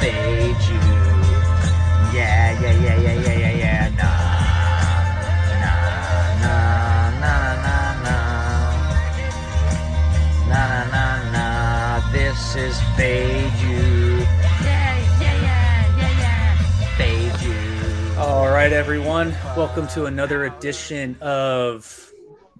fade you. Yeah, yeah, yeah, yeah, yeah, yeah, yeah. Nah, nah, nah, nah, nah, nah, nah, nah, nah. This is fade you. Yeah, yeah, yeah, yeah, yeah. Fade you. All right, everyone. Welcome to another edition of.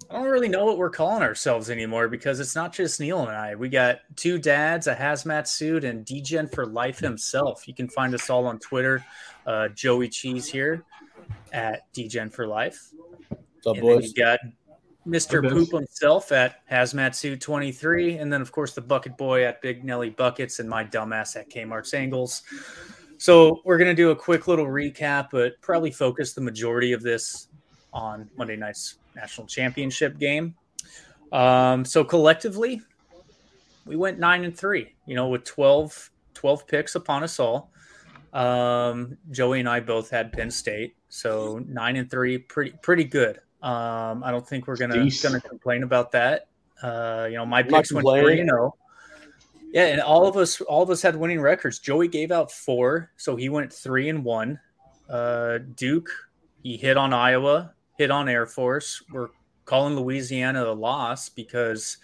I don't really know what we're calling ourselves anymore because it's not just Neil and I. We got two dads, a hazmat suit, and DGen for life himself. You can find us all on Twitter. Uh, Joey Cheese here at DGen for life. What's up, And boys? you got Mr. Hey. Poop himself at Hazmat Suit 23. And then, of course, the Bucket Boy at Big Nelly Buckets and my dumbass at Kmart's Angles. So, we're going to do a quick little recap, but probably focus the majority of this on Monday night's national championship game. Um, so, collectively, we went nine and three, you know, with 12, 12 picks upon us all. Um, Joey and I both had Penn State, so nine and three, pretty pretty good. Um, I don't think we're gonna Decent. gonna complain about that. Uh, you know, my I'm picks went three and zero. Yeah, and all of us all of us had winning records. Joey gave out four, so he went three and one. Uh, Duke, he hit on Iowa, hit on Air Force. We're calling Louisiana a loss because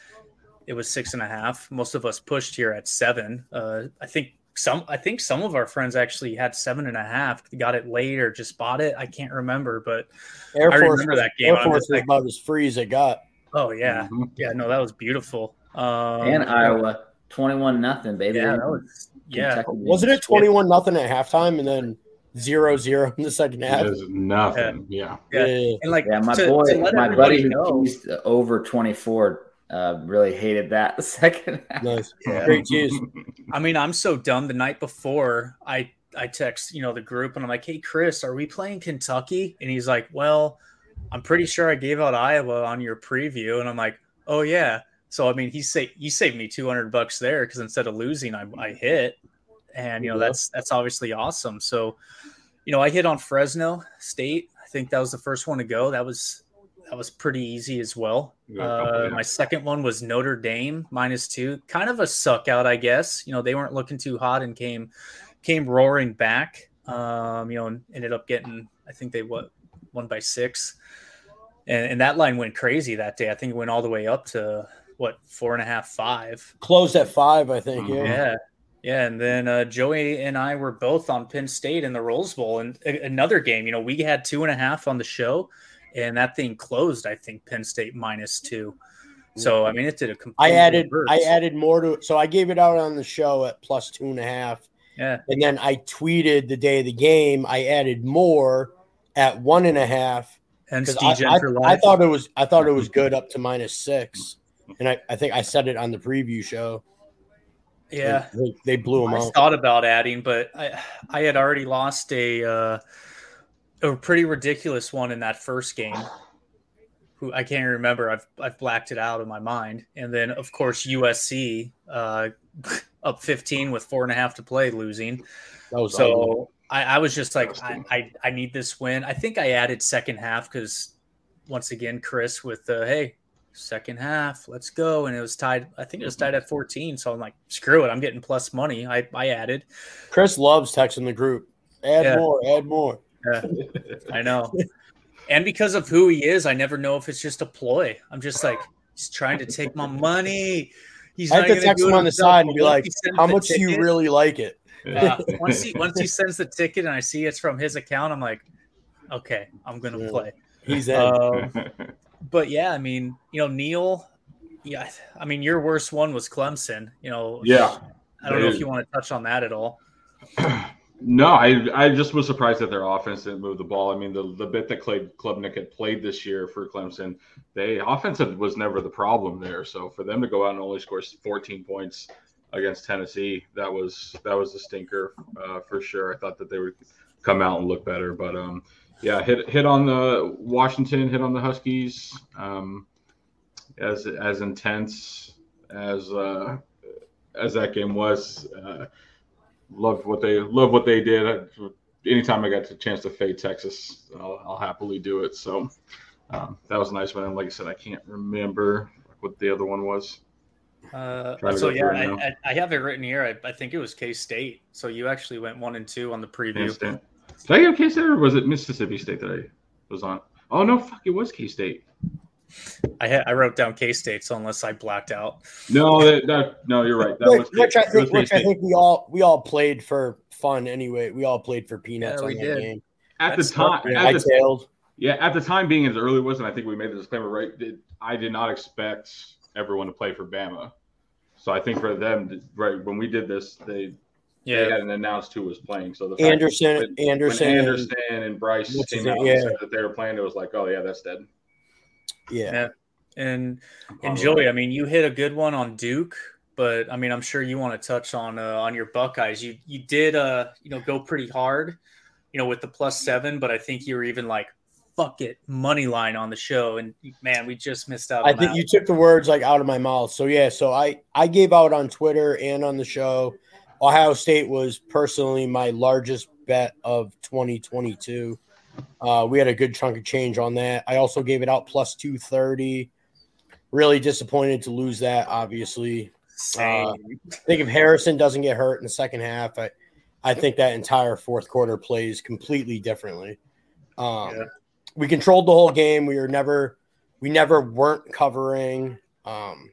it was six and a half. Most of us pushed here at seven. Uh, I think some I think some of our friends actually had seven and a half, got it late or just bought it. I can't remember, but Air I Force, remember that game. Air I'm Force just was about as free as it got. oh yeah, Mhm. yeah, no, that was beautiful. Um, And Iowa, twenty-one nothing, baby. yeah, that was yeah. Wasn't it twenty-one nothing at halftime and then zero zero in the second half? It is nothing. Yeah. Yeah. Yeah. And like Yeah, my to- boy, to my buddy who know- teased over twenty-four, uh, really hated that the second half. Nice. Yeah. Great cheese. I mean, I'm so dumb. The night before, I I text you know the group and I'm like, "Hey, Chris, are we playing Kentucky?" And he's like, "Well, I'm pretty sure I gave out Iowa on your preview." And I'm like, "Oh yeah." So I mean, he say you saved me 200 bucks there because instead of losing, I, I hit, and you know Yeah. that's that's obviously awesome. So, you know, I hit on Fresno State. I think that was the first one to go. That was that was pretty easy as well. You got a couple, Uh, yeah. my second one was Notre Dame minus two, kind of a suck out, I guess. You know, they weren't looking too hot and came came roaring back. Um, you know, and ended up getting, I think they what won by six, and, and that line went crazy that day. I think it went all the way up to what four and a half, five. Closed at five, I think. Yeah. Yeah. Yeah, and then uh, Joey and I were both on Penn State in the Rose Bowl, and a- another game. You know, we had two and a half on the show, and that thing closed. I think Penn State minus two. So I mean, it did a complete. I added reverse. I added more to it. so I gave it out on the show at plus two and a half. Yeah, And then I tweeted the day of the game. I added more at one and I, I- I thought it was I thought it was good up to minus six. And I, I think I said it on the preview show. Yeah, They, they blew them I out. thought about adding, but I I had already lost a uh, a pretty ridiculous one in that first game. Who I can't remember. I've I've blacked it out of my mind. And then of course USC uh, up 15 with four and a half to play, losing. That was. So I, I was just like, I, I, I need this win. I think I added second half because once again, Chris with the hey, second half, let's go. And it was tied. I think it was tied at 14. So I'm like, screw it. I'm getting plus money. I, I added. Chris loves texting the group. Add Yeah. more, add more. I know. and because of who he is, I never know if it's just a ploy. I'm just like, he's trying to take my money. He's I not have to gonna text him on the side and but be like, How much do you really like it? uh, once he once he sends the ticket and I see it's from his account, I'm like, okay, I'm gonna Yeah. play. He's in. Um, but yeah, I mean, you know, Neil. Yeah, I mean, your worst one was Clemson. You know, yeah. I don't know if you want to touch on that at all. No, I I just was surprised that their offense didn't move the ball. I mean, the the bit that Cade Klubnik had played this year for Clemson, they offensive was never the problem there. So for them to go out and only score 14 points against Tennessee, that was that was a stinker uh, for sure. I thought that they would come out and look better, but um, yeah, hit hit on the Washington, hit on the Huskies, um, as as intense as uh, as that game was. Uh, loved what they loved what they did. I, anytime I got the chance to fade Texas, I'll, I'll happily do it. So um, that was a nice one. And like I said, I can't remember what the other one was. Uh, so yeah, through it now. I, I, I have it written here. I, I think it was K State. So you actually went one and two on the preview. Instant. Did I get K State or was it Mississippi State that I was on? Oh no, fuck! It was K State. I had, I wrote down K State, so unless I blacked out. No, that, that no, you're right. That Which, was which I think, which I K-State. think we all we all played for fun anyway. We all played for peanuts Yeah, on we that did. game. at the time. not- At I the, tailed. yeah, at the time being as early it was, and I think we made the disclaimer right. That I did not expect everyone to play for Bama, so I think for them, right when we did this, they they Yeah, hadn't announced who was playing. So the fact Anderson, when- when Anderson, Anderson and Bryce What's came out name? and Yeah. said that they were playing, it was like, oh yeah, that's dead. yeah. Yeah. and and Joey, I mean, you hit a good one on Duke, but I mean, I'm sure you want to touch on uh, on your Buckeyes. You you did uh you know go pretty hard, you know, with the plus seven, but I think you were even like fuck it money line on the show, and man, we just missed out. I think that. you took the words like out of my mouth. So yeah, so I I gave out on Twitter and on the show. Ohio State was personally my largest bet of 2022. Uh, we had a good chunk of change on that. I also gave it out plus 230. Really disappointed to lose that. Obviously, uh, I think if Harrison doesn't get hurt in the second half, I I think that entire fourth quarter plays completely differently. Um, Yeah. We controlled the whole game. We were never, we never weren't covering. Um,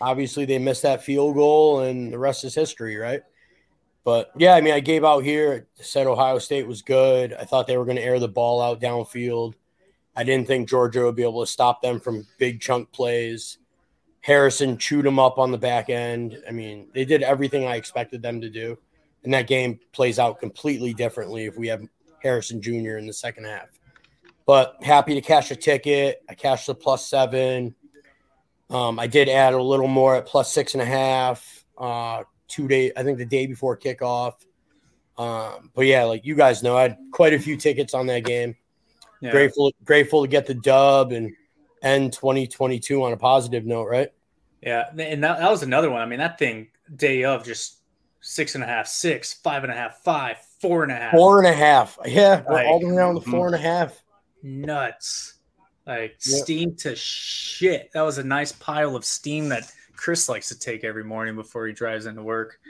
obviously, they missed that field goal, and the rest is history, right? But yeah, I mean, I gave out here. Said Ohio State was good. I thought they were going to air the ball out downfield. I didn't think Georgia would be able to stop them from big chunk plays. Harrison chewed them up on the back end. I mean, they did everything I expected them to do. And that game plays out completely differently if we have Harrison Jr. in the second half. But happy to cash a ticket. I cashed the plus seven. Um, I did add a little more at plus six and a half. Uh, two day, I think the day before kickoff. Um, but yeah, like you guys know, I had quite a few tickets on that game Yeah. grateful grateful to get the dub and end 2022 on a positive note right Yeah, and that, that was another one. I mean, that thing day of just six and a half, six, five and a half, five, four and a half, four and a half yeah Like, all the way down to mhm. four and a half nuts, like Yep. steam to shit. That was a nice pile of steam that Chris likes to take every morning before he drives into work.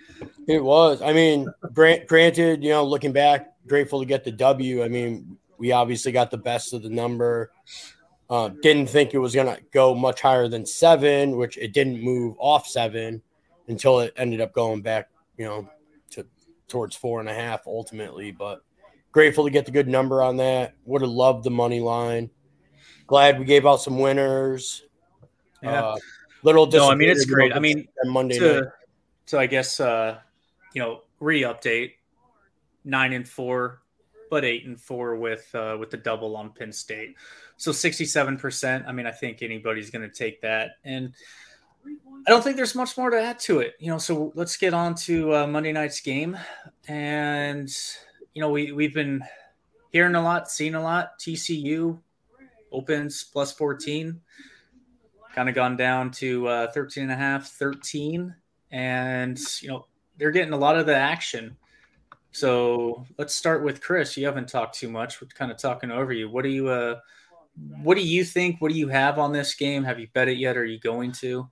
it was i mean grant, granted you know looking back grateful to get the w i mean we obviously got the best of the number uh, didn't think it was going to go much higher than seven which it didn't move off seven until it ended up going back you know to towards four and a half ultimately but grateful to get the good number on that would have loved the money line glad we gave out some winners Yeah. uh, little No, I mean, it's great. I mean, monday night to, to I guess uh, you know re-update nine and four, but eight and four with uh, with the double on Penn State. So sixty-seven percent. I mean, I think anybody's going to take that, and I don't think there's much more to add to it. You know, so let's get on to uh, Monday night's game, and you know we we've been hearing a lot, seeing a lot. TCU opens plus fourteen. Kind of gone down to uh, 13 and a half 13 and you know they're getting a lot of the action. So let's start with chris. You haven't talked too much. We're kind of talking over you. What do you uh what do you think? What do you have on this game? Have you bet it yet? Are you going to?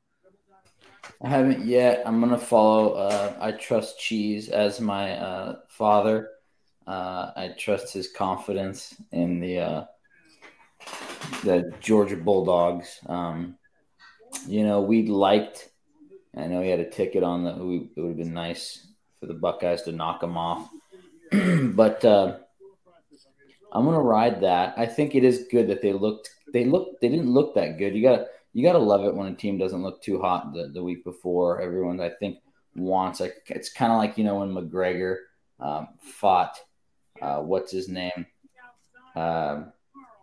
I haven't yet. I'm gonna follow. Uh, I trust Cheese as my uh, father. Uh, I trust his confidence in the uh, the Georgia Bulldogs. Um, you know, we liked. I know he had a ticket on that. It would have been nice for the Buckeyes to knock him off, but uh, I'm gonna ride that. I think it is good that they looked. They looked. They didn't look that good. You got you got to love it when a team doesn't look too hot the, the week before. Everyone, I think, wants like it's kind of like you know when McGregor um, fought uh, what's his name um,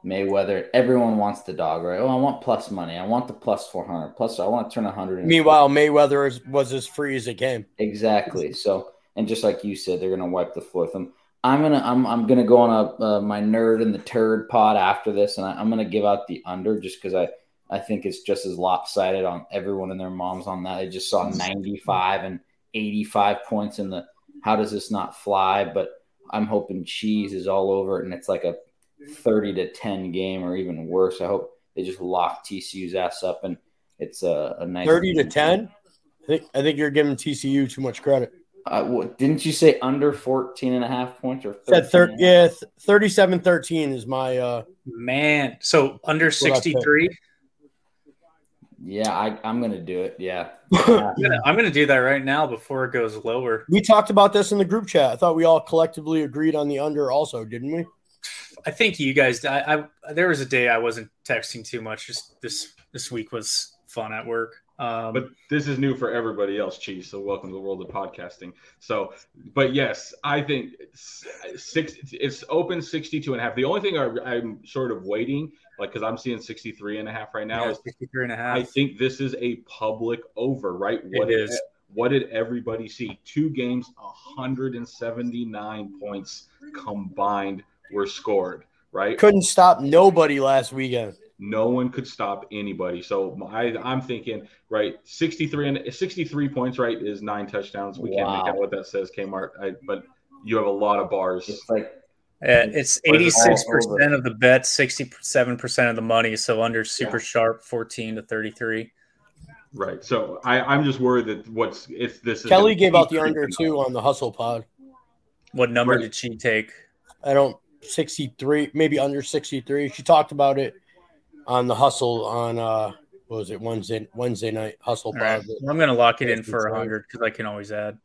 Mayweather. Everyone wants the dog, right? Oh, I want plus money. I want the plus four hundred. Plus, I want to turn a hundred. meanwhile mayweather is, was as free as it came Exactly. So, and just like you said, they're gonna wipe the floor with them. I'm gonna I'm I'm gonna go on a uh, my nerd and the turd pod after this, and I, I'm gonna give out the under just because I I think it's just as lopsided on everyone and their moms on that. I just saw 95 and 85 points in the how does this not fly? But I'm hoping cheese is all over it and it's like a 30 to 10 game or even worse. I hope they just lock TCU's ass up and it's a, a nice 30 to 10. I think I think you're giving TCU too much credit. Uh, what, didn't you say under 14 and a half points or Said 13 thir- half? yeah, th- 37 13 is my uh Man, so under what I picked. 63. Yeah, I, I'm gonna do it. Yeah. I'm gonna, I'm gonna do that right now before it goes lower. we talked about this in the group chat. I thought we all collectively agreed on the under also, didn't we? I think you guys. I, I there was a day I wasn't texting too much. Just this this week was fun at work. Um, But this is new for everybody else, Cheese. So welcome to the world of podcasting. So, but yes, I think it's six. It's open 62 and a half. The only thing I, I'm sort of waiting, like, because I'm seeing 63 and a half right now, yeah, is 63 and a I half. think this is a public over, right? It What did, is. what did everybody see? Two games, 179 points combined were scored, right? Couldn't stop nobody last weekend. No one could stop anybody. So I, I'm thinking, right, 63 and 63 points, right, is nine touchdowns. We can't make out what that says, Kmart. I, but you have a lot of bars. It's like Uh, it's But it's all 86% of the bet, 67% of the money. So under super sharp, 14 to 33. Right. So I, I'm just worried that what's if this is Kelly gave out the under two on the hustle pod. What number Right. did she take? I don't 63, maybe under 63. She talked about it on the hustle on uh what was it Wednesday Wednesday night hustle All right. pod. Well, I'm going to lock it in for right. 100 because I can always add.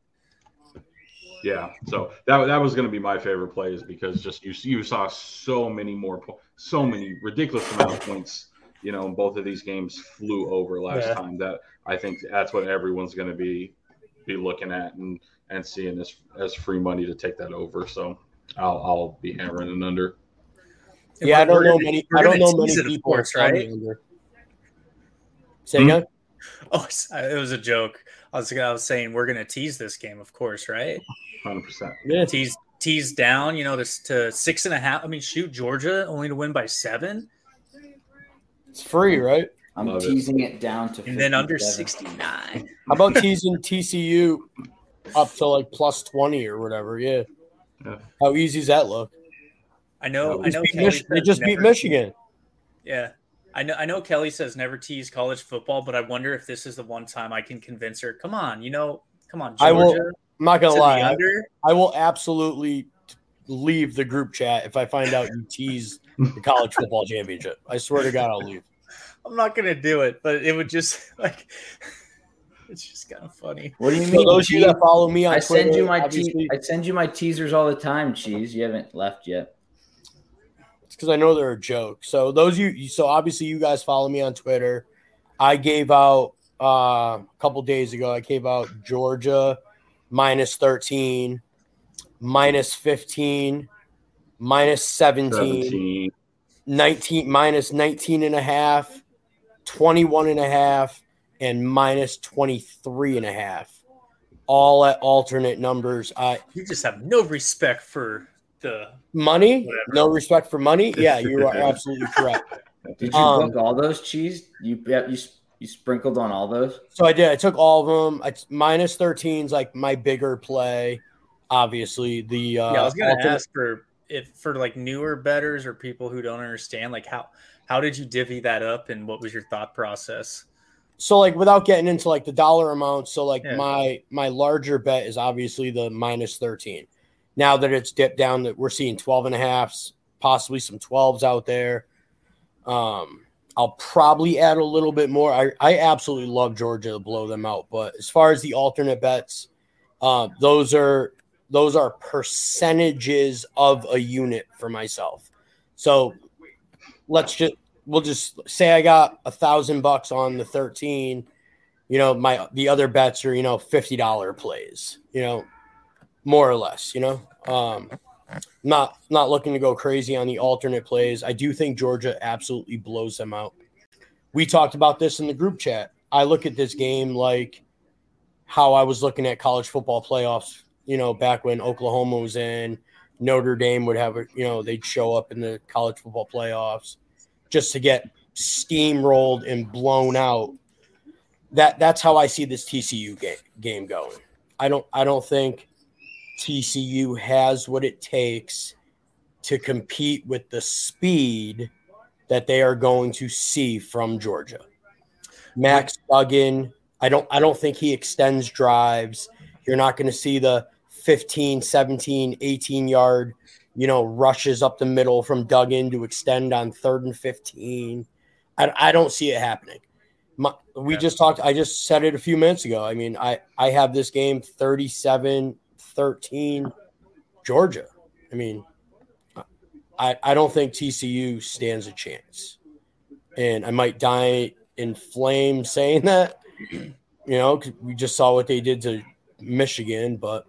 Yeah, so that that was going to be my favorite plays because just you you saw so many more po- so many ridiculous amount of points. You know, both of these games flew over last Yeah. time. That I think that's what everyone's going to be be looking at and and seeing as as free money to take that over. So I'll I'll be hammering an under. Yeah, I don't know many we're I don't know many tease of people course, right? under. Say Hmm? again? Oh, it was a joke. I was, I was saying we're going to tease this game, of course, right? Hundred percent. Yeah. Tease tease down, you know, this to six and a half. I mean, shoot, Georgia only to win by seven, It's free, right? I'm Love teasing it. down to and then under 69. How about teasing TCU up to like plus 20 or whatever? Yeah. Yeah. How easy does that look? I know. I know. Kelly Mich- they just beat never- Michigan. Yeah. I know, I know Kelly says never tease college football, but I wonder if this is the one time I can convince her. Come on, you know, come on, I will- Georgia. I'm not gonna the lie. I. I will absolutely leave the group chat if I find out you tease the college football championship. I swear to God, I'll leave. I'm not gonna do it, but it would just like it's just kind of funny. What do you For mean? those you Cheese? that follow me on I Twitter, send you my te- I send you my teasers all the time. Cheese, you haven't left yet. it's because I know they're a joke. So those you, so obviously you guys follow me on Twitter. I gave out uh, a couple days ago. I gave out Georgia minus thirteen, minus fifteen, minus 17, 17. 19 minus 19 and a half, 21 and a half, and minus 23 and a half. All at alternate numbers. I You just have no respect for the. money, Whatever. no respect for money. Yeah, you are absolutely correct. Did you Um, book all those cheese? You yeah, you you sprinkled on all those. So I did. I took all of them. I, minus 13 is like my bigger play. Obviously, the uh, yeah, I was gonna alternate- ask for if for like newer betters or people who don't understand, like how how did you divvy that up and what was your thought process? So like without getting into like the dollar amount so like Yeah. my my larger bet is obviously the minus 13 now that it's dipped down that we're seeing 12 and a halfs possibly some 12s out there um i'll probably add a little bit more. I i absolutely love georgia to blow them out but as far as the alternate bets uh those are those are percentages of a unit for myself. So let's just we'll just say I got a thousand bucks on the 13, you know, my the other bets are, you know, fifty dollar plays, you know, more or less, you know. Um not not looking to go crazy on the alternate plays. I do think Georgia absolutely blows them out. We talked about this in the group chat. I look at this game like how I was looking at college football playoffs, you know, back when Oklahoma was in, Notre Dame would have a, you know, they'd show up in the college football playoffs just to get steamrolled and blown out. That that's how I see this TCU game game going. I don't I don't think TCU has what it takes to compete with the speed that they are going to see from Georgia. Max Duggan. I don't I don't think he extends drives. You're not going to see the 15, 17, 18 yard, you know, rushes up the middle from Duggan to extend on third and 15. I, I don't see it happening. My, we Yeah. just talked, I just said it a few minutes ago. I mean, I, I have this game 37 13 Georgia. I mean, I, I don't think TCU stands a chance. And I might die in flames saying that, you know, 'cause we just saw what they did to Michigan, but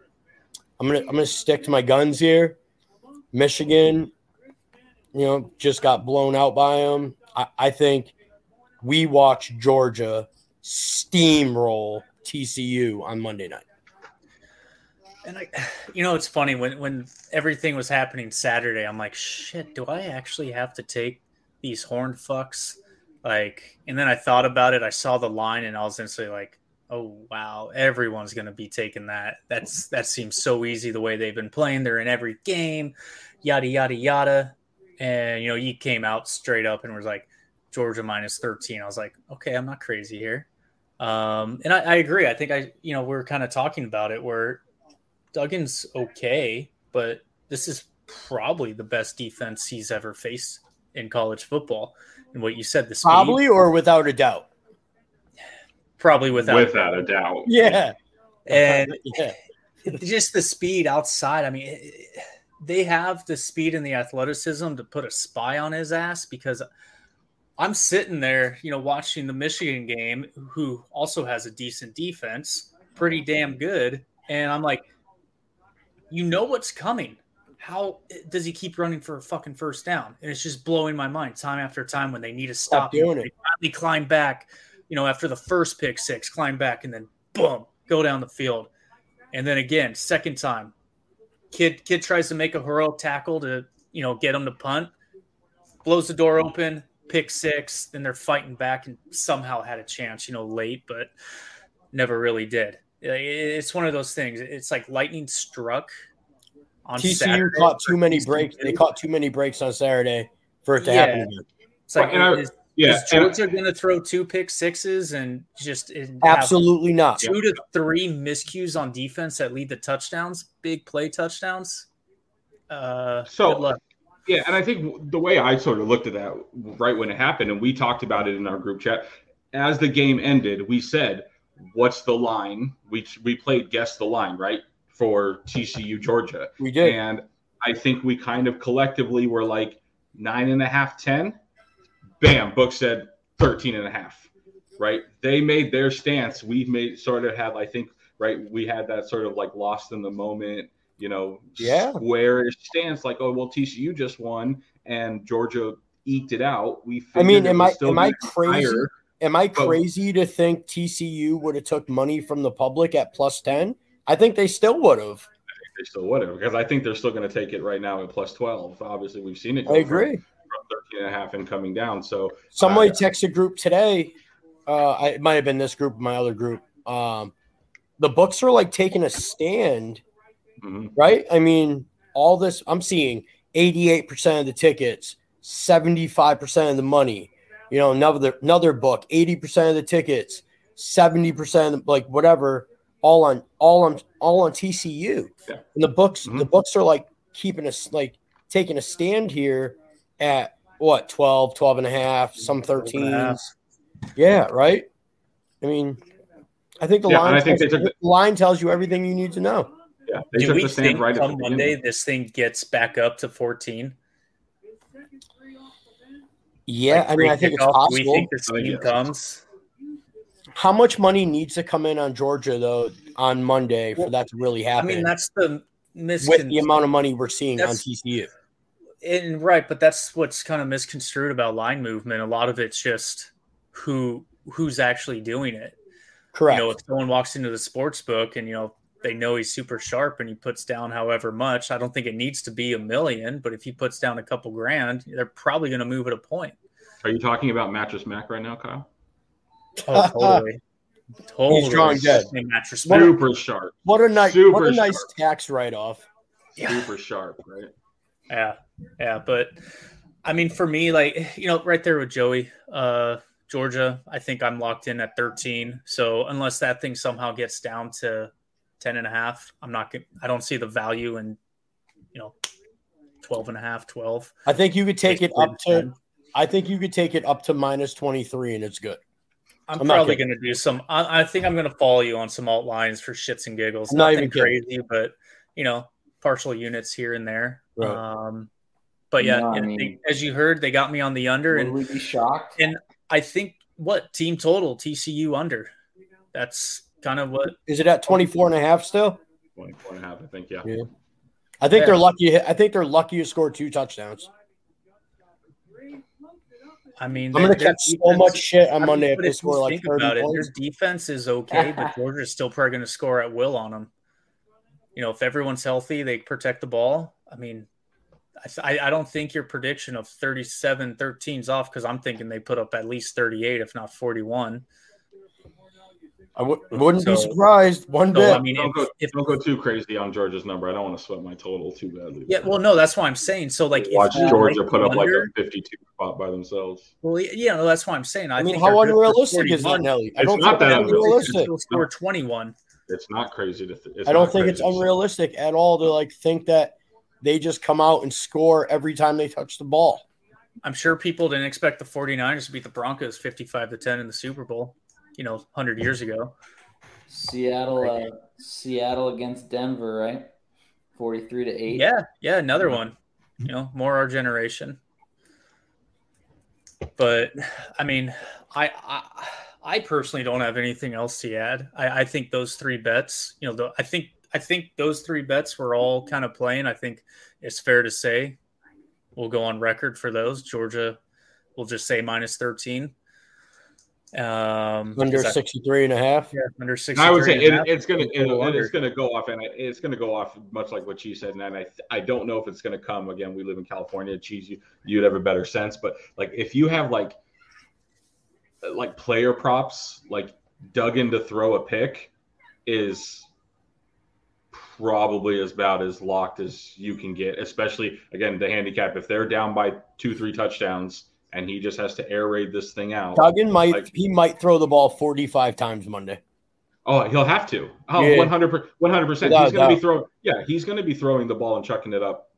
I'm gonna I'm gonna stick to my guns here. Michigan, you know, just got blown out by them. I, I think we watch Georgia steamroll TCU on Monday night. And I, you know, it's funny when when everything was happening Saturday. I'm like, shit, do I actually have to take these horn fucks? Like, and then I thought about it. I saw the line, and I was instantly like, oh wow, everyone's gonna be taking that. That's that seems so easy the way they've been playing. They're in every game, yada yada yada. And you know, you came out straight up and was like, Georgia minus 13. I was like, okay, I'm not crazy here. Um, and I, I agree. I think I, you know, we are kind of talking about it where Duggan's okay, but this is probably the best defense he's ever faced in college football. And what you said, the speed, Probably or without a doubt. probably without, without a doubt. Yeah. and yeah. just the speed outside. I mean, it- it- they have the speed and the athleticism to put a spy on his ass because I'm sitting there, you know, watching the Michigan game, who also has a decent defense, pretty damn good. And I'm like, you know what's coming. How does he keep running for a fucking first down? And it's just blowing my mind time after time when they need to stop, Stop doing it. They climb back, you know, after the first pick six, climb back and then boom, go down the field. And then again, second time, kid kid tries to make a heroic tackle to you know get him to punt, blows the door open, pick six. Then they're fighting back and somehow had a chance, you know, late, but never really did. It's one of those things. It's like lightning struck. On TCU Saturday caught too many TCU. breaks. They caught too many breaks on Saturday for it to Yeah. happen again. It's like, And I- is, Yeah, is and- Georgia going to throw two pick sixes and just Absolutely not. two to three miscues on defense that lead to touchdowns, big play touchdowns? Uh, So- good luck. Yeah, and I think the way I sort of looked at that right when it happened, and we talked about it in our group chat, as the game ended, we said, "What's the line?" We we played guess the line, right, for TCU Georgia, We did. and I think we kind of collectively were like nine and a half, ten. Bam, book said 13 and a half, right? They made their stance. We made sort of had, I think, right? We had that sort of like lost in the moment, you know, Yeah. squarish stance, like, oh, well, TCU just won and Georgia eked it out. We I mean, am I am I crazy? higher. Am I crazy to think TCU would have took money from the public at plus ten? I think they still would have. They still would have, because I think they're still going to take it right now at plus 12. Obviously, we've seen it. I agree. From 13 and a half and coming down. So, Somebody Uh, texted group today. Uh, I, it might have been this group, my other group. Um, the books are like taking a stand, mhm. right? I mean, all this I'm seeing 88% of the tickets, 75% of the money. You know, another another book, 80% of the tickets, 70% of the, like whatever, all on all on all on TCU. Yeah. And the books, Mhm. the books are like keeping us like taking a stand here at what 12, 12 and a half, some 13s. Yeah, right. I mean, I think the Yeah, line I think tells, they took the line tells you everything you need to know. yeah, they Do took we the think right at come. Monday this thing gets back up to 14? Yeah, Like I mean, I think it's pre-kickoff, we possible. think the I oh, think scheme yes. comes? How much money needs to come in on Georgia though on Monday for Well, that to really happen? I mean, that's the with the amount of money we're seeing on TCU. And right, but that's what's kind of misconstrued about line movement. A lot of it's just who who's actually doing it. Correct. You know, if someone walks into the sports book and you know they know he's super sharp and he puts down however much, I don't think it needs to be a million, but if he puts down a couple grand, they're probably going to move at a point. Are you talking about Mattress Mac right now, Kyle? Oh, totally. totally. He's drawing dead. Mattress What- back. Super sharp. what a nice, Super what a nice sharp. tax write off. Yeah. Super sharp, right? Yeah, yeah, but I mean, for me, like you know, right there with Joey, uh, Georgia, I think I'm locked in at 13. So unless that thing somehow gets down to 10 and a half, I'm not I don't see the value in, you know, 12 and a half, 12. I think you could take it up to. 10. I think you could take it up to minus twenty three, and it's good. I'm, I'm probably going to do some. I, I think I'm going to follow you on some alt lines for shits and giggles. I'm not Nothing even kidding. crazy, but you know, partial units here and there. Right. Um, but yeah, No, I mean- they- as you heard, they got me on the under, Would and we be shocked? and I think what team total TCU under. That's kind of what Is it at 24 and a half still? 24 and a half, I think. Yeah. Yeah. I think Yeah. they're lucky. I think they're lucky to score two touchdowns. I mean. I'm gonna their- their catch so much shit I on mean, Monday if but they score like 30 about it, points. their defense is okay, but Georgia's still probably going to score at will on them. You know, if everyone's healthy, they protect the ball. I mean, I, I I don't think your prediction of 37 13 is off because I'm thinking they put up at least 38, if not 41. I w- wouldn't be surprised one So, bit. I mean, Don't if, go, if don't go too crazy on Georgia's number. I don't want to sweat my total too badly. yeah, well, no, that's why I'm saying. So, like, watch if you Georgia like put up like a 52 spot by themselves. well, yeah, no, that's why I'm saying. I, I mean, think how they're good for unrealistic is that, 41. Nelly? I It's don't not think that unrealistic. unrealistic. Still score 21. It's not crazy to. Th- it's I don't not think it's crazy. unrealistic at all to like think that they just come out and score every time they touch the ball. I'm sure people didn't expect the 49ers to beat the Broncos 55 to 10 in the Super Bowl, you know, 100 years ago. Seattle, uh, Seattle against Denver, right? Forty-three to eight. Yeah, yeah, another one. You know, more our generation. But I mean, I I, I personally don't have anything else to add. I, I think those three bets, you know, the, I think I think those three bets were all kind of playing. I think it's fair to say we'll go on record for those. Georgia, we'll just say minus 13. Um, Under is that- 63 and a half. yeah, under 60. I would say it, it's gonna it, it is gonna go off, and I- it's gonna go off much like what Cheese said. And I I don't know if it's gonna come again. We live in California. Cheese, you you'd have a better sense. But like if you have like like player props, like Duggan to throw a pick, is probably as about as locked as you can get. Especially again the handicap if they're down by two three touchdowns and he just has to air raid this thing out. Duggan might Like- he might throw the ball 45 times Monday. Oh, he'll have to. Oh, Yeah. 100 percent. He's going to be throwing. Yeah, he's going to be throwing the ball and chucking it up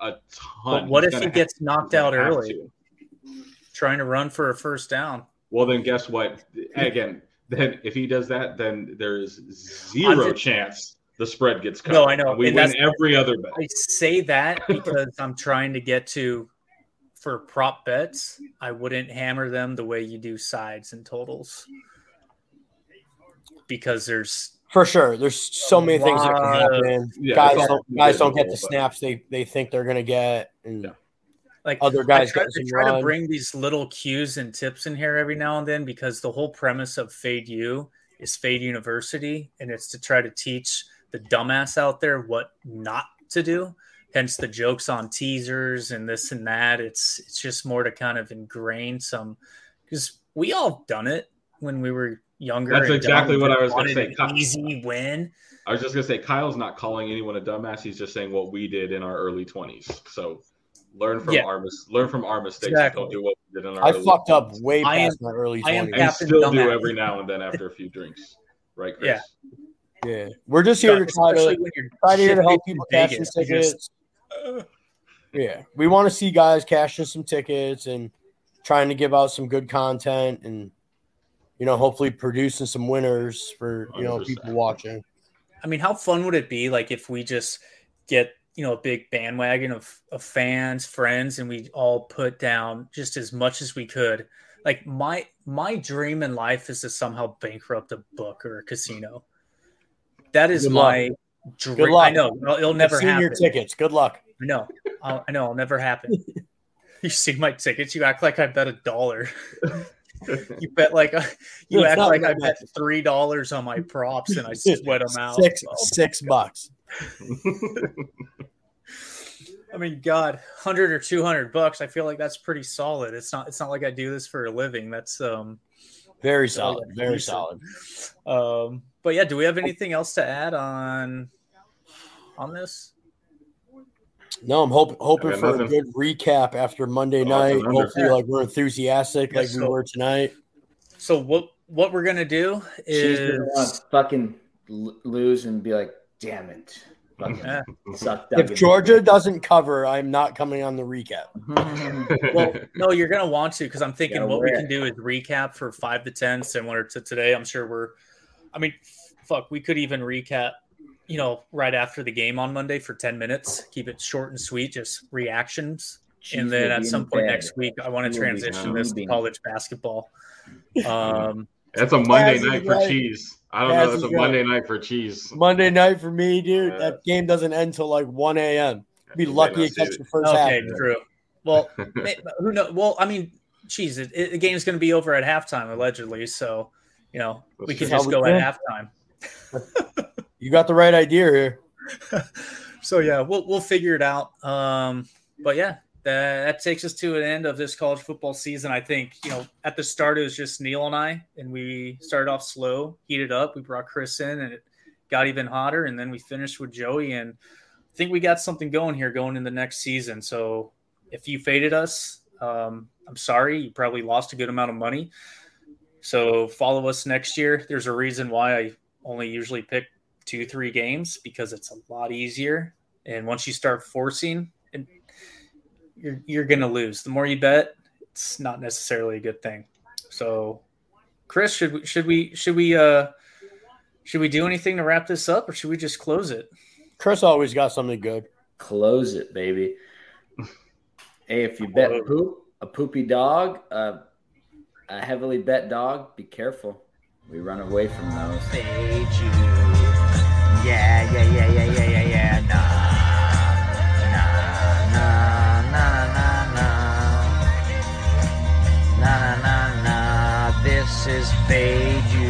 a ton. But what He's if he gonna gets knocked out early, to. trying to run for a first down? Well, then guess what? Again, then if he does that, then there is 0 just- chance the spread gets cut. No, I know, We and win every other bet. I say that because I'm trying to get to for prop bets. I wouldn't hammer them the way you do sides and totals because there's For sure. There's so many things that can lot happen. Yeah, guys don't, guys don't get the snaps they, they think they're going to get. And Yeah. like Other I guys try, I try to bring these little cues and tips in here every now and then because the whole premise of Fade You is Fade University, and it's to try to teach the dumbass out there what not to do. Hence the jokes on teasers and this and that. It's it's just more to kind of ingrain some because we all done it when we were younger. That's exactly what I was gonna say. an Easy win. I was just going to say, Kyle's not calling anyone a dumbass. He's just saying what we did in our early 20s. So learn from Yeah. our mis- learn from our mistakes. Exactly. Don't do what we did in our I early fucked up way I am- my early I am 20s. and Captain still do every now and then after a few drinks. Right, Chris? Yeah. Yeah. We're just here to try to try to to help people cash in Vegas. You just- tickets. Yeah, we want to see guys cashing some tickets and trying to give out some good content and you know hopefully producing some winners for you know 100%. people watching. I mean, how fun would it be like if we just get you know a big bandwagon of, of fans, friends, and we all put down just as much as we could. Like my my dream in life is to somehow bankrupt a book or a casino. That is Good luck. my Good dream. luck. I know it'll, it'll never happen. your tickets. Good luck. I know. I'll, I know. It'll never happen. you see my tickets. You act like I bet a dollar. you bet like you It's act like I bet three dollars on my props and I sweat them out. Six Oh, six bucks. I mean, God, hundred or two hundred bucks. I feel like that's pretty solid. It's not. It's not like I do this for a living. That's um, Very So, solid. yeah, Very solid. um. But yeah, do we have anything else to add on on this? No, I'm hoping hoping I got for a good recap after Monday Oh, night. it's an. Hopefully, like we're enthusiastic Yeah, like we were tonight. So what what we're gonna do She's is gonna fucking lose and be like, "Damn it!" Fucking Yeah. If Georgia doesn't cover, I'm not coming on the recap. well, no, you're gonna want to because I'm thinking Yeah, what we we're- can do is recap for five to ten, similar to today. I'm sure we're. I mean, fuck, we could even recap. You know, right after the game on Monday for ten minutes. Keep it short and sweet, just reactions. and then at some point next week, I want to She will be transition this to college basketball. Um, That's a Monday night for right. cheese. I don't That's know. That's a right. Monday night for cheese. Monday night for me, dude. Yeah. That game doesn't end till like 1 a.m. Be You might lucky not to catch the first okay, half. true. Well, who knows? Well, I mean, geez, it, it, the game's going to be over at halftime allegedly, so you know we That's could true. just go at halftime. You got the right idea here. so yeah, we'll we'll figure it out. Um, but yeah, that, that takes us to an end of this college football season. I think you know at the start it was just Neil and I, and we started off slow, heated up. We brought Chris in, and it got even hotter, and then we finished with Joey, and I think we got something going here going in the next season. So if you faded us, um, I'm sorry. You probably lost a good amount of money. So follow us next year. There's a reason why I only usually pick two, three games because it's a lot easier. And once you start forcing, you're you're gonna lose. The more you bet, it's not necessarily a good thing. So, Chris, should we should we should we uh should we do anything to wrap this up, or should we just close it? Chris always got something good. Close it, baby. hey, if you bet poop, a poopy dog, uh, a heavily bet dog, be careful. We run away from those. Fade you. Yeah, yeah, Mrs. Beju.